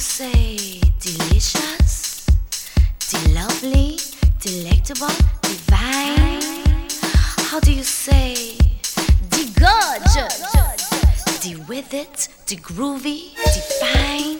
say delicious, de lovely, delectable, divine? How do you say de gorgeous, de with it, de groovy, define?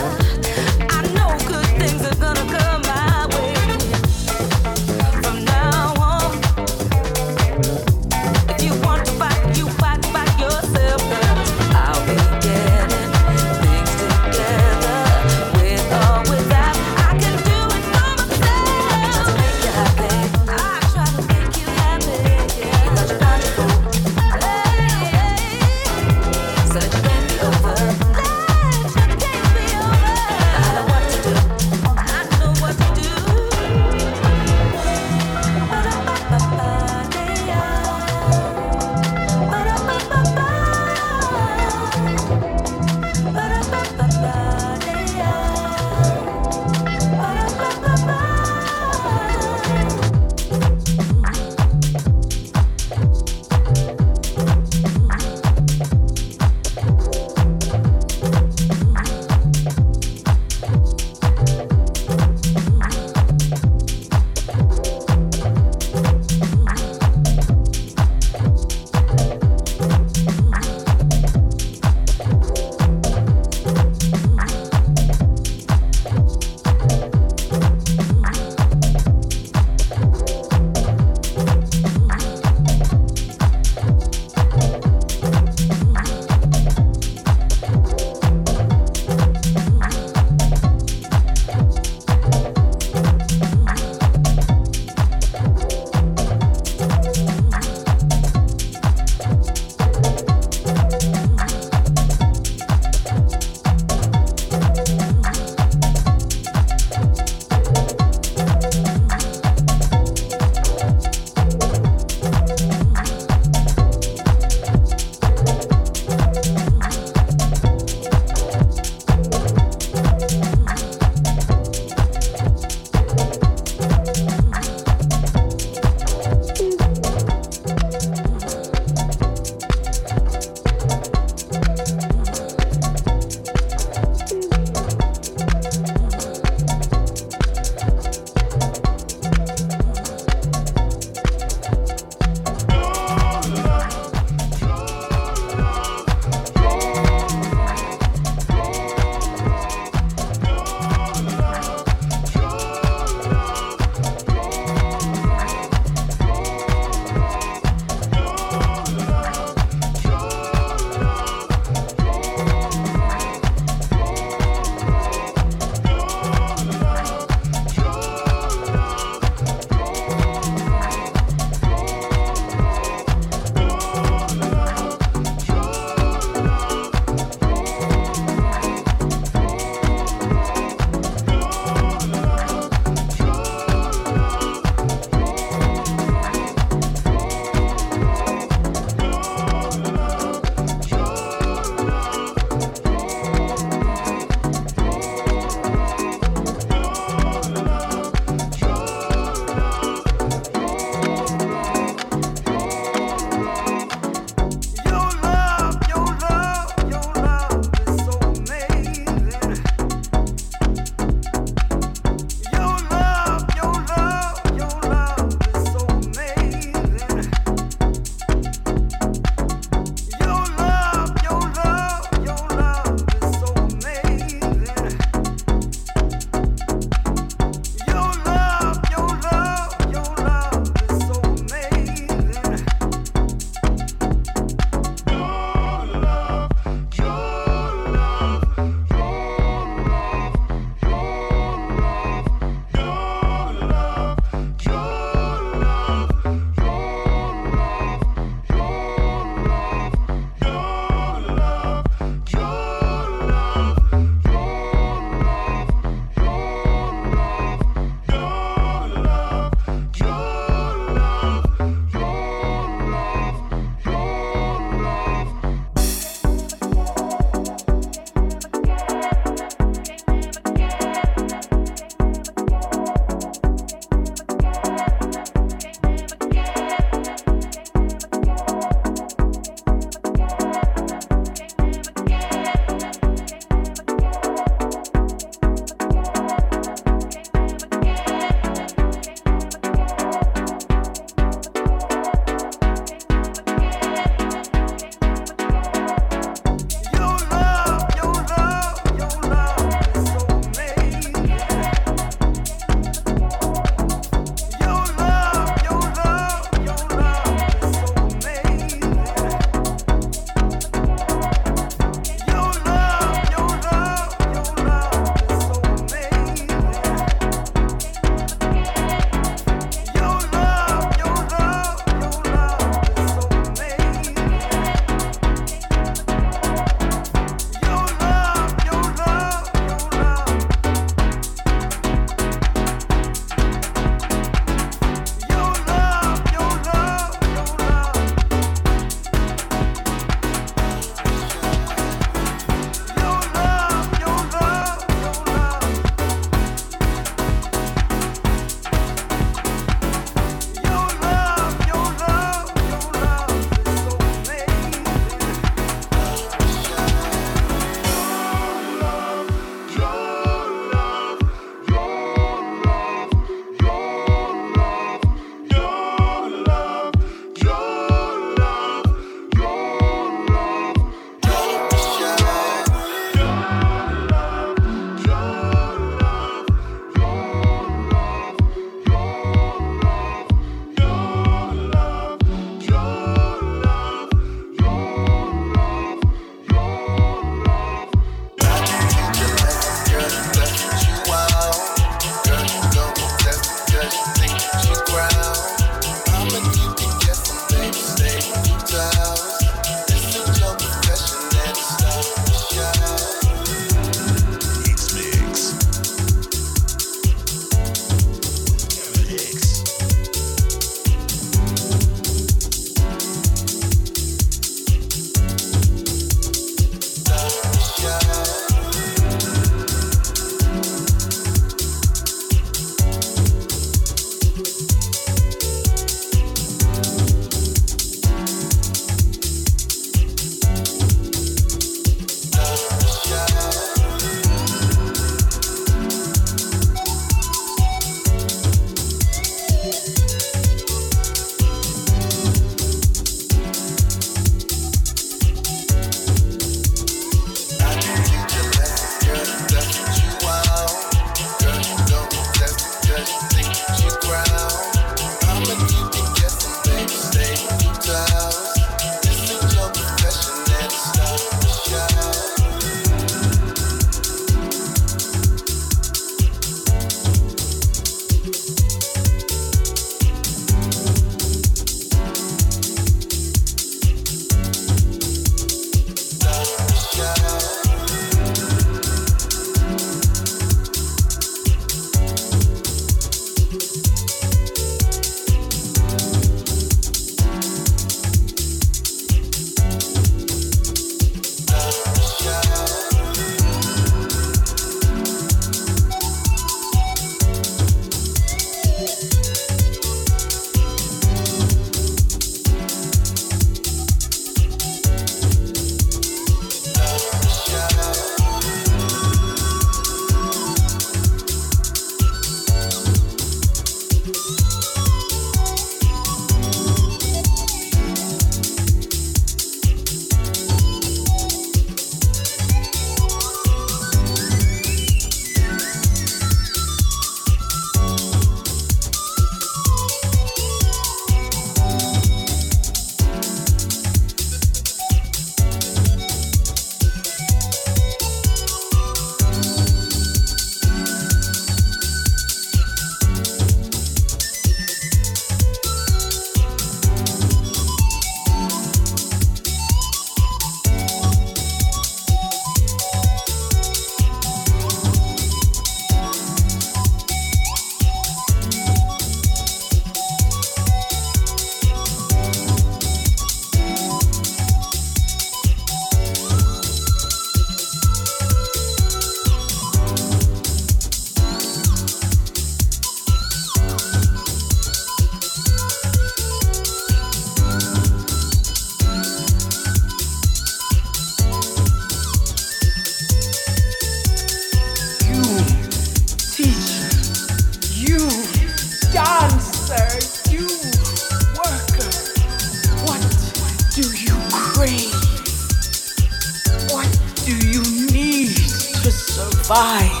Survive.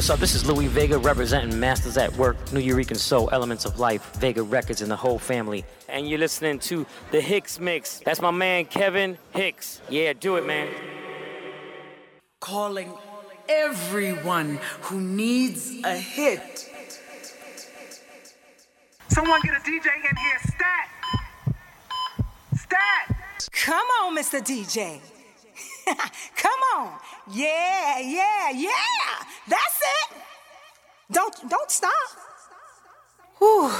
What's up? This is Louie Vega representing Masters at Work, Nuyorican Soul, Elements of Life, Vega Records, and the whole family. And you're listening to the Hicks Mix. That's my man Kevin Hicks. Yeah, do it, man. Calling everyone who needs a hit. Someone get a DJ in here, stat! Stat! Come on, Mr. DJ. Come on. Yeah, yeah, yeah. That's it. Don't don't stop. Whew.